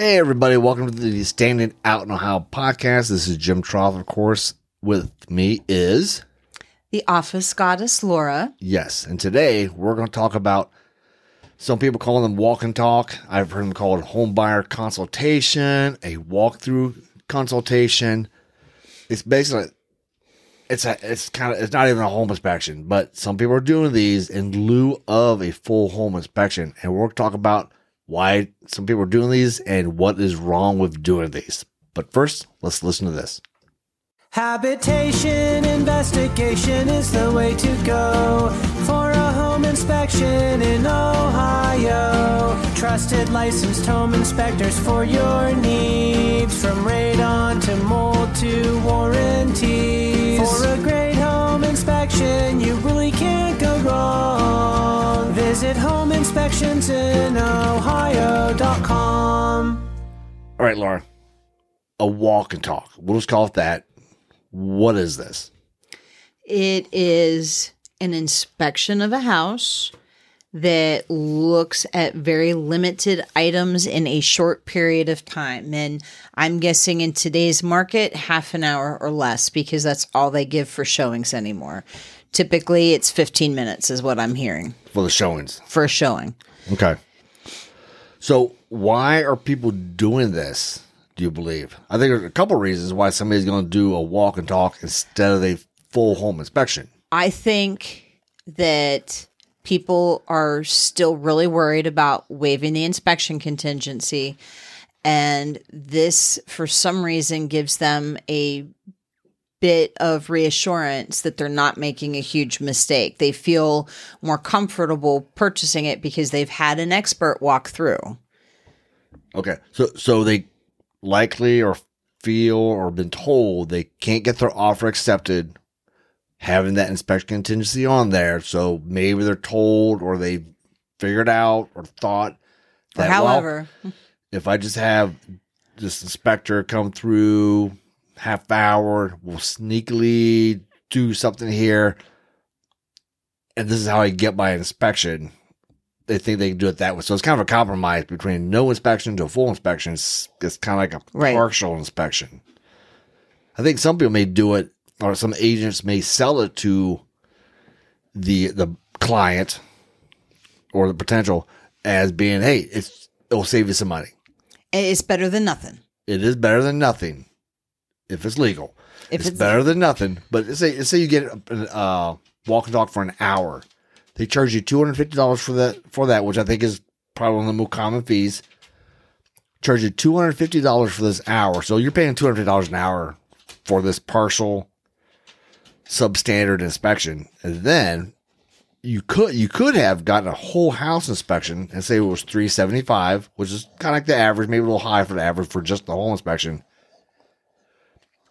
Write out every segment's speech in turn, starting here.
Hey, everybody, welcome to the Standing Out in Ohio podcast. This is Jim Troth, of course. With me is. The office goddess Laura. Yes, and today we're going to talk about some people call them walk and talk. I've heard them called home buyer consultation, a walkthrough consultation. It's basically it's a it's kind of it's not even a home inspection, but some people are doing these in lieu of a full home inspection, and we're going to talk about why some people are doing these and what is wrong with doing these. But first, let's listen to this. Habitation investigation is the way to go for a home inspection in Ohio. Trusted licensed home inspectors for your needs from radon to mold to warranties. For a great inspection, you really can't go wrong. Visit homeinspectionsinohio.com. All right, Laura, a walk and talk. We'll just call it that. What is this? It is an inspection of a house that looks at very limited items in a short period of time. And I'm guessing in today's market, half an hour or less, because that's all they give for showings anymore. Typically, it's 15 minutes, is what I'm hearing For the showings. for a showing. Okay. So, why are people doing this? Do you believe? I think there's a couple reasons why somebody's going to do a walk and talk instead of a full home inspection. I think that people are still really worried about waiving the inspection contingency. And this, for some reason, gives them a bit of reassurance that they're not making a huge mistake. They feel more comfortable purchasing it because they've had an expert walk through. Okay. So, so they likely or feel or been told they can't get their offer accepted having that inspection contingency on there. So maybe they're told or they figured out or thought Or that, well, however, if I just have this inspector come through half hour, we'll sneakily do something here, and this is how I get my inspection. They think they can do it that way. So it's kind of a compromise between no inspection to a full inspection. It's, it's kind of like a Right. partial inspection. I think some people may do it, or some agents may sell it to the the client or the potential as being, hey, it's it'll save you some money. it's better than nothing. It is better than nothing if it's legal. If it's, it's- better than nothing. But let's say, say you get a uh, walk and talk for an hour. They charge you two hundred fifty dollars for that for that, which I think is probably one of the most common fees. Charge you two hundred fifty dollars for this hour, so you're paying two hundred dollars an hour for this partial substandard inspection, and then you could you could have gotten a whole house inspection and say it was three seventy five, which is kind of like the average, maybe a little high for the average for just the whole inspection.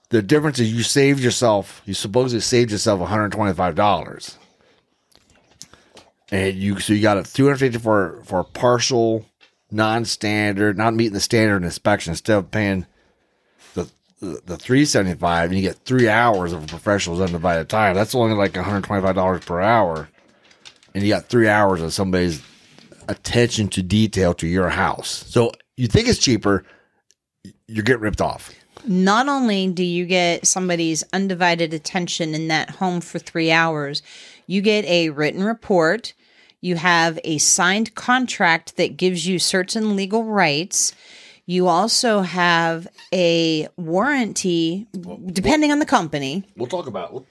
The difference is you saved yourself, you supposedly saved yourself one hundred twenty five dollars, and you so you got a two hundred fifty for for partial, non standard, not meeting the standard inspection instead of paying the the, the three seventy five, and you get three hours of a professional's undivided time. That's only like one hundred twenty five dollars per hour and you got three hours of somebody's attention to detail to your house. So you think it's cheaper, you're getting ripped off. not only do you get somebody's undivided attention in that home for three hours, you get a written report. You have a signed contract that gives you certain legal rights. You also have a warranty, depending on the company. We'll talk about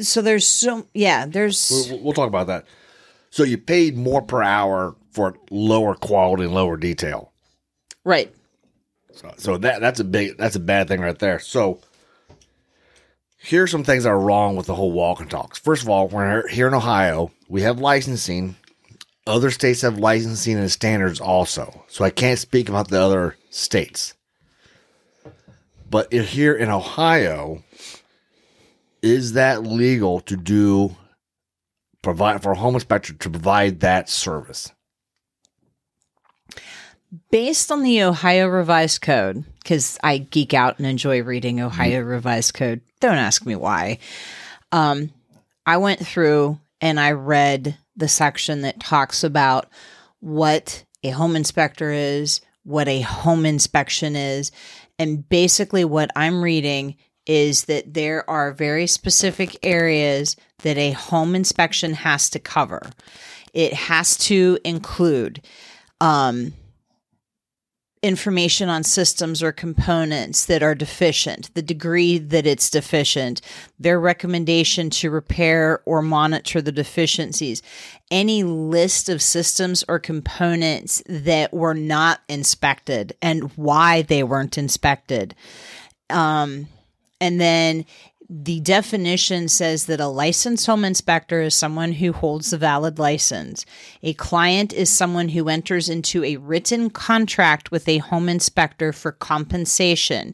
So there's so yeah, there's we'll, we'll talk about that. So you paid more per hour for lower quality and lower detail. right. So, so that that's a big that's a bad thing right there. So here's some things that are wrong with the whole walk and talks. First of all, we're here in Ohio. We have licensing. Other states have licensing and standards also. So I can't speak about the other states. But here in Ohio, is that legal to do provide for a home inspector to provide that service? Based on the Ohio Revised Code, because I geek out and enjoy reading Ohio Revised Code. Don't ask me why. Um, I went through and I read the section that talks about what a home inspector is, what a home inspection is, and basically what I'm reading is that there are very specific areas that a home inspection has to cover. It has to include um, information on systems or components that are deficient, the degree that it's deficient, their recommendation to repair or monitor the deficiencies, any list of systems or components that were not inspected and why they weren't inspected. Um, and then the definition says that a licensed home inspector is someone who holds a valid license. A client is someone who enters into a written contract with a home inspector for compensation,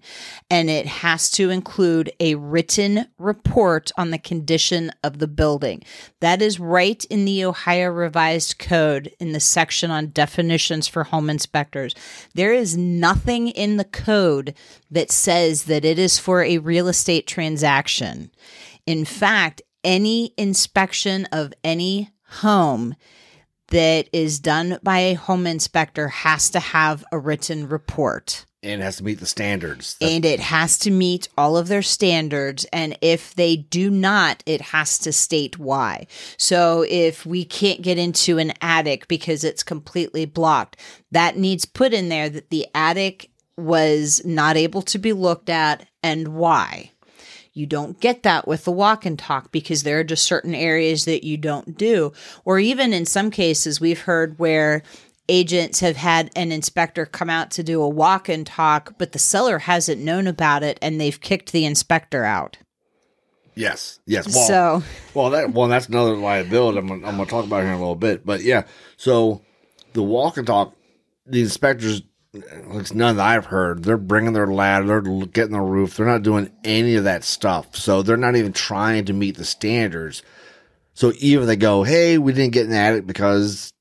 and it has to include a written report on the condition of the building. That is right in the Ohio Revised Code in the section on definitions for home inspectors. There is nothing in the code that says that it is for a real estate transaction. In fact, any inspection of any home that is done by a home inspector has to have a written report And it has to meet the standards. and it has to meet all of their standards. And if they do not, it has to state why. So if we can't get into an attic because it's completely blocked, that needs put in there that the attic was not able to be looked at and why. You don't get that with the walk and talk because there are just certain areas that you don't do. Or even in some cases, we've heard where agents have had an inspector come out to do a walk and talk, but the seller hasn't known about it and they've kicked the inspector out. yes, yes. Well, so, well, that well, that's another liability. I'm I'm gonna talk about here in a little bit. But yeah, so the walk and talk, the inspectors, it's none that I've heard. They're bringing their ladder, they're getting the roof. They're not doing any of that stuff. So they're not even trying to meet the standards. So even they go, hey, we didn't get an attic because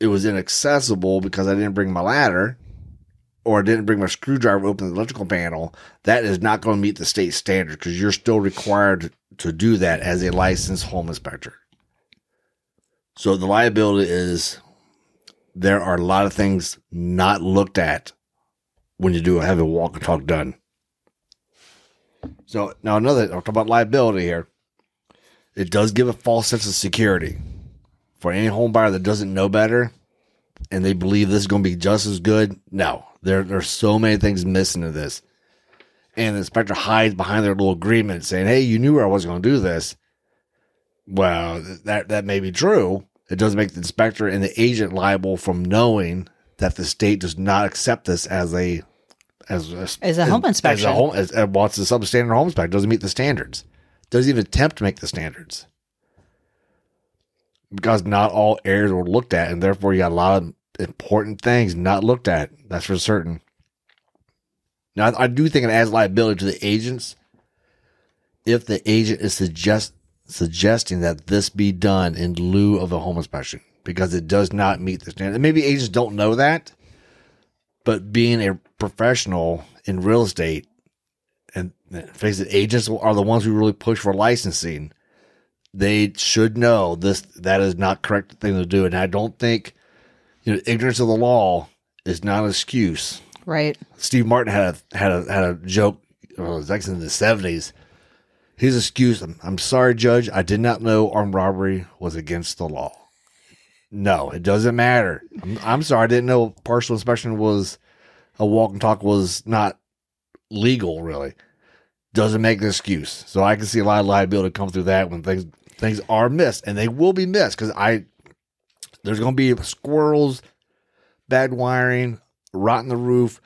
it was inaccessible because I didn't bring my ladder or I didn't bring my screwdriver to open the electrical panel, that is not going to meet the state standard because you're still required to do that as a licensed home inspector. So the liability is there are a lot of things not looked at when you do have a walk and talk done. So now another I'll talk about liability here. It does give a false sense of security for any home buyer that doesn't know better and they believe this is going to be just as good. No, there there's so many things missing to this. And the inspector hides behind their little agreement saying, Hey, you knew I was going to do this. Well, that, that may be true. It doesn't make the inspector and the agent liable from knowing that the state does not accept this as a, as a, As a home As uh, inspection. a home, as, as, well, it's a substandard home inspector. Doesn't meet the standards. Doesn't even attempt to make the standards. Because not all areas were looked at, and therefore you got a lot of important things not looked at. That's for certain. Now, I, I do think it adds liability to the agents if the agent is suggest suggesting that this be done in lieu of a home inspection because it does not meet the standard. And maybe agents don't know that, but being a professional in real estate, and face it, agents are the ones who really push for licensing. They should know this. That is not correct thing to do, and I don't think you know ignorance of the law is not an excuse. right. Steve Martin had a had a had a joke. Well, it was actually in the seventies. His excuse: I'm, "I'm sorry, Judge. I did not know armed robbery was against the law." No, it doesn't matter. I'm, I'm sorry. I didn't know partial inspection was a walk and talk was not legal. Really, doesn't make an excuse. So I can see a lot of liability come through that when things things are missed, and they will be missed because I there's going to be squirrels, bad wiring, rot in the roof.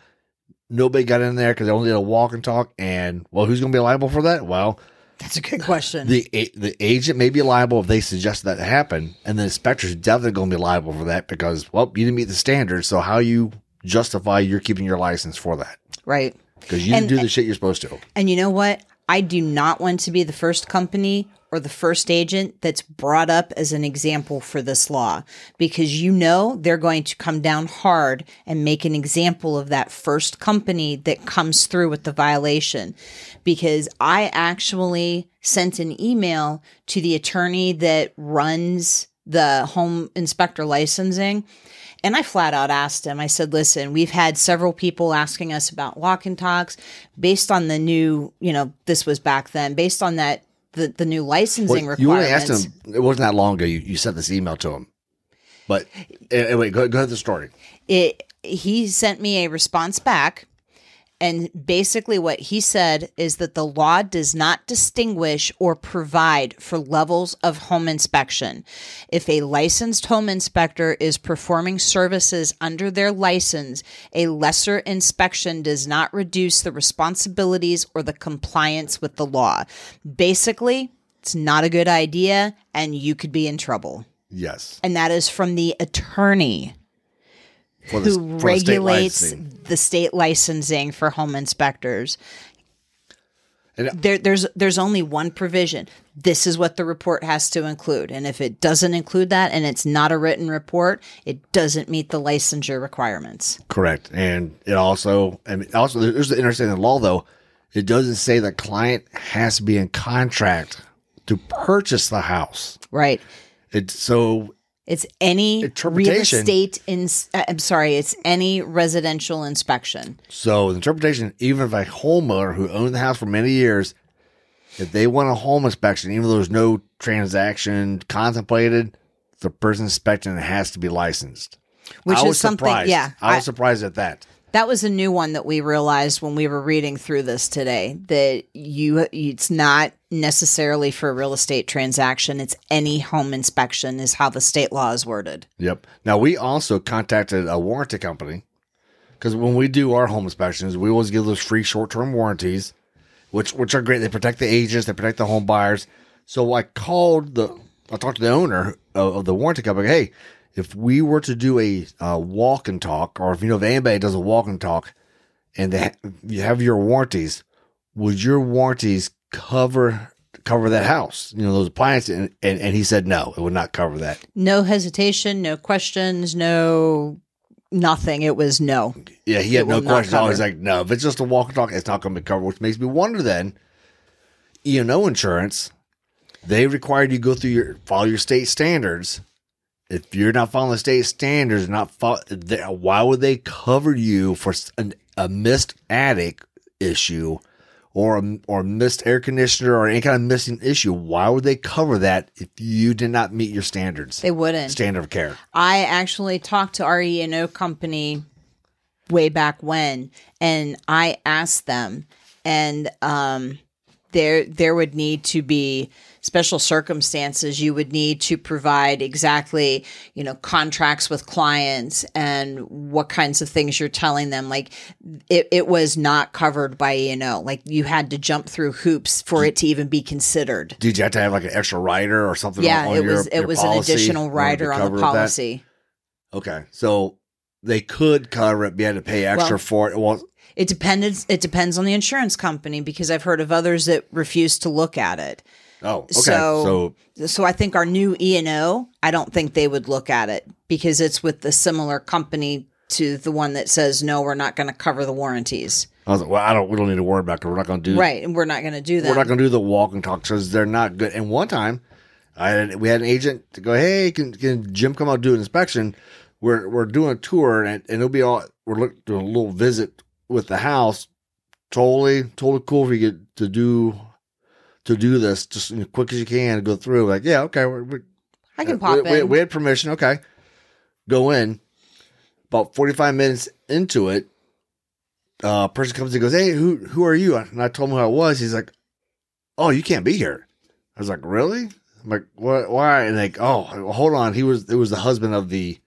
Nobody got in there because they only did a walk and talk. And well, who's going to be liable for that? Well, That's a good question. the the agent may be liable if they suggest that happen, and the inspector's definitely going to be liable for that because well, you didn't meet the standards. So how you justify you're keeping your license for that? right. because you And- do the shit you're supposed to. And you know what? I do not want to be the first company or the first agent that's brought up as an example for this law because you know they're going to come down hard and make an example of that first company that comes through with the violation. Because I actually sent an email to the attorney that runs the home inspector licensing. And I flat out asked him, I said, listen, we've had several people asking us about walk and talks based on the new, you know, this was back then, based on that, the, the new licensing Well, you only asked him. It wasn't that long ago. You, you sent this email to him, but anyway, go, go ahead with the story. it he sent me a response back and basically what he said is that the law does not distinguish or provide for levels of home inspection. If a licensed home inspector is performing services under their license a lesser inspection does not reduce the responsibilities or the compliance with the law. Basically it's not a good idea and you could be in trouble. Yes, and that is from the attorney who for the state regulates the state licensing for home inspectors. And- there, there's there's only one provision. This is what the report has to include, and if it doesn't include that, and it's not a written report, it doesn't meet the licensure requirements. Correct, and it also and also there's the interesting in the law though. It doesn't say the client has to be in contract to purchase the house. Right? It so It's any real estate in. uh, I'm sorry. It's any residential inspection. So the interpretation, even if a homeowner who owned the house for many years, if they want a home inspection, even though there's no transaction contemplated, the person inspecting it has to be licensed. Which is something- surprised. yeah, I was I- surprised at that. That was a new one that we realized when we were reading through this today that you it's not necessarily for a real estate transaction it's any home inspection is how the state law is worded. Yep. Now we also contacted a warranty company because when we do our home inspections, we always give those free short-term warranties, which which are great. They protect the agents, they protect the home buyers. So I called the, I talked to the owner of, of the warranty company. Hey, if we were to do a uh, walk and talk, or if you know if anybody does a walk and talk, and they ha- you have your warranties, would your warranties cover cover that house? You know those appliances, and, and, and he said no, it would not cover that. No hesitation, no questions, no nothing. It was no. Yeah, he had no questions. Always like, no, if it's just a walk and talk, it's not going to be covered. Which makes me wonder then, E and O insurance, they required you go through your follow your state standards. If you're not following the state standards, not follow, they, why would they cover you for an, a missed attic issue or a, or missed air conditioner or any kind of missing issue? Why would they cover that if you did not meet your standards? They wouldn't. standard of care. I actually talked to our E&O company way back when, and I asked them, and um, there there would need to be special circumstances. You would need to provide exactly, you know, contracts with clients and what kinds of things you're telling them. Like it, it was not covered by E&O. Like you had to jump through hoops for it to even be considered. Did you have to have like an extra rider or something? Yeah, on it your- was it was an additional in order to rider on the policy. Okay, so they could cover it, but you had to pay extra Well- for it. Well, It depends. It depends on the insurance company because I've heard of others that refuse to look at it. oh, okay. So- So, So I think our new E and O, I don't think they would look at it because it's with the similar company to the one that says no, we're not going to cover the warranties. I was like, well, I don't. We don't need to worry about it. We're not going to do. Right, and we're not going to do that. We're not going to do the walk and talk because they're not good. And one time, I had, we had an agent to go, hey, can, can Jim come out and do an inspection? We're we're doing a tour and, and it'll be all. We're look, doing a little visit with the house. Totally, totally cool if you get to do to do this just as quick as you can. Go through. Like, yeah, okay, we're, we're I can Uh, pop we, we- in. we had permission. Okay. Go in. About 45 minutes into it, uh, person comes and goes, Hey, who, who are you? And I told him who I was. He's like, Oh, you can't be here. I was like, Really? I'm like, what? Why? And like, Oh, hold on. He was, it was the husband of the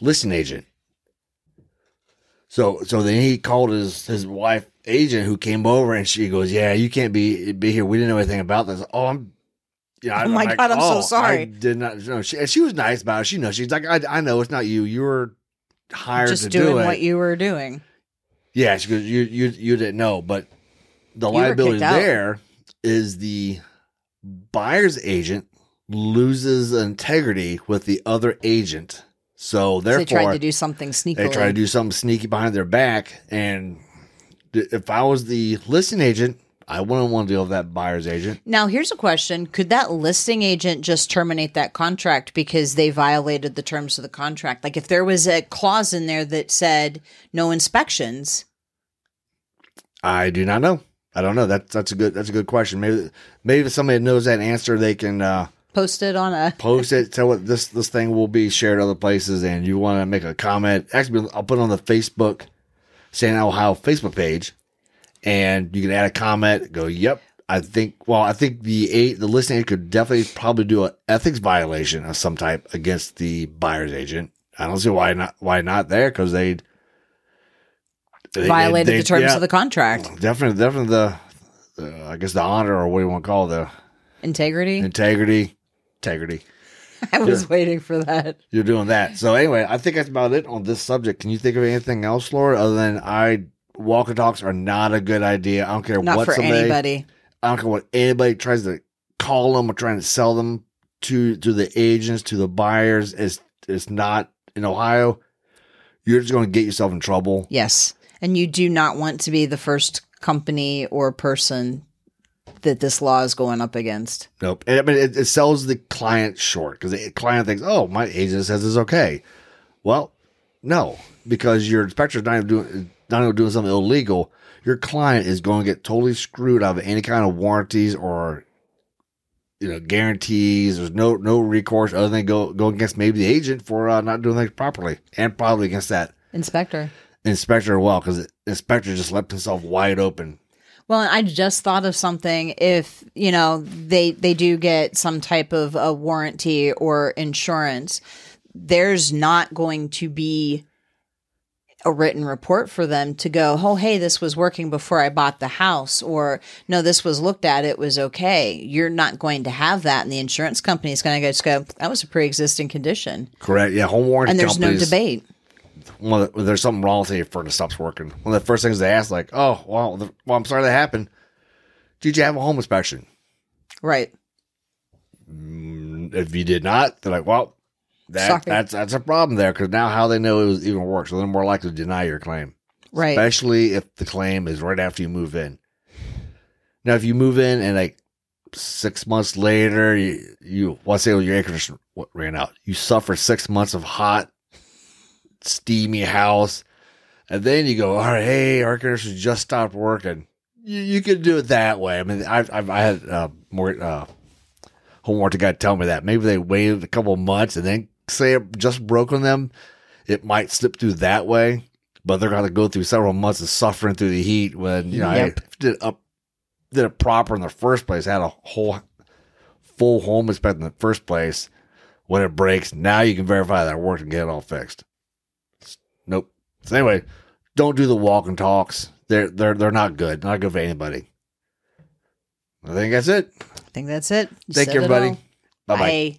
listing agent. So, so then he called his, his wife agent who came over and she goes, Yeah, you can't be, be here. We didn't know anything about this. Oh, I'm, yeah, Oh my God, I'm so sorry. I sorry." did not know. She, and she was nice about it. She knows. She's like, I, I know it's not you. You were hired just to doing do it. what you were doing. Yeah, she goes, you you you didn't know, but the were liability kicked out. there is the buyer's agent loses integrity with the other agent. So therefore, they tried to do something sneaky. they try to do something sneaky behind their back. And if I was the listing agent, I wouldn't want to deal with that buyer's agent. Now, here's a question. Could that listing agent just terminate that contract because they violated the terms of the contract? Like if there was a clause in there that said no inspections, I do not know. I don't know. That's that's a good that's a good question. Maybe maybe if somebody knows that answer, they can uh, post it on a. post it. Tell what this this thing will be shared other places, and you want to make a comment. Actually, I'll put it on the Facebook San Ohio Facebook page, and you can add a comment. Go, yep. I think. Well, I think the eight the listing agent could definitely probably do an ethics violation of some type against the buyer's agent. I don't see why not why not there because they they- Violated they- the terms yeah, of the contract. Definitely, definitely the. Uh, I guess the honor, or what do you want to call it, the Integrity. integrity, integrity. I was waiting for that. You're doing that. So anyway, I think that's about it on this subject. Can you think of anything else, Laura, other than I walk and talks are not a good idea. I don't care Not what for somebody, anybody. I don't care what anybody tries to call them or trying to sell them to to the agents, to the buyers. It's it's not in Ohio. You're just going to get yourself in trouble. Yes. And you do not want to be the first company or person that this law is going up against. Nope. And, I mean, it, it sells the client short because the client thinks, "Oh, my agent says it's okay." Well, no, because your inspector is not even doing not even doing something illegal. Your client is going to get totally screwed out of any kind of warranties or you know guarantees. There's no no recourse other than go go against maybe the agent for uh, not doing things properly, and probably against that Inspector. inspector well because inspector just left himself wide open. Well, I just thought of something. If you know they they do get some type of a warranty or insurance, there's not going to be a written report for them to go, oh, hey, this was working before I bought the house, or no, this was looked at, it was okay. You're not going to have that, and the insurance company is going to go, that was a pre-existing condition, Correct? Yeah, home warranty. and there's no debate. Of there's something wrong with it furnace stops working. One of the first things they ask, like, "Oh, well, the, well, I'm sorry that happened. Did you have a home inspection? Right. Mm, if you did not, they're like, well, that Sorry. that's that's a problem there because now how they know it was even work, so they're more likely to deny your claim, Right. especially if the claim is right after you move in. Now, if you move in and like six months later, you, you let's say your air conditioner ran out, you suffer six months of hot, steamy house, and then you go, all right, hey, air conditioner just stopped working. You, you could do it that way. I mean, I've, I've I had uh, more uh, home warranty guy tell me that maybe they waited a couple months and then say it just broke on them. It might slip through that way, but they're going to go through several months of suffering through the heat when you know Yep. I did up did it proper in the first place. Had a whole full home inspection in the first place. When it breaks, now you can verify that it worked and get it all fixed. So anyway, don't do the walk and talks. They're they're they're not good. Not good for anybody. I think that's it. I think that's it. Thank said you, everybody. bye. Bye.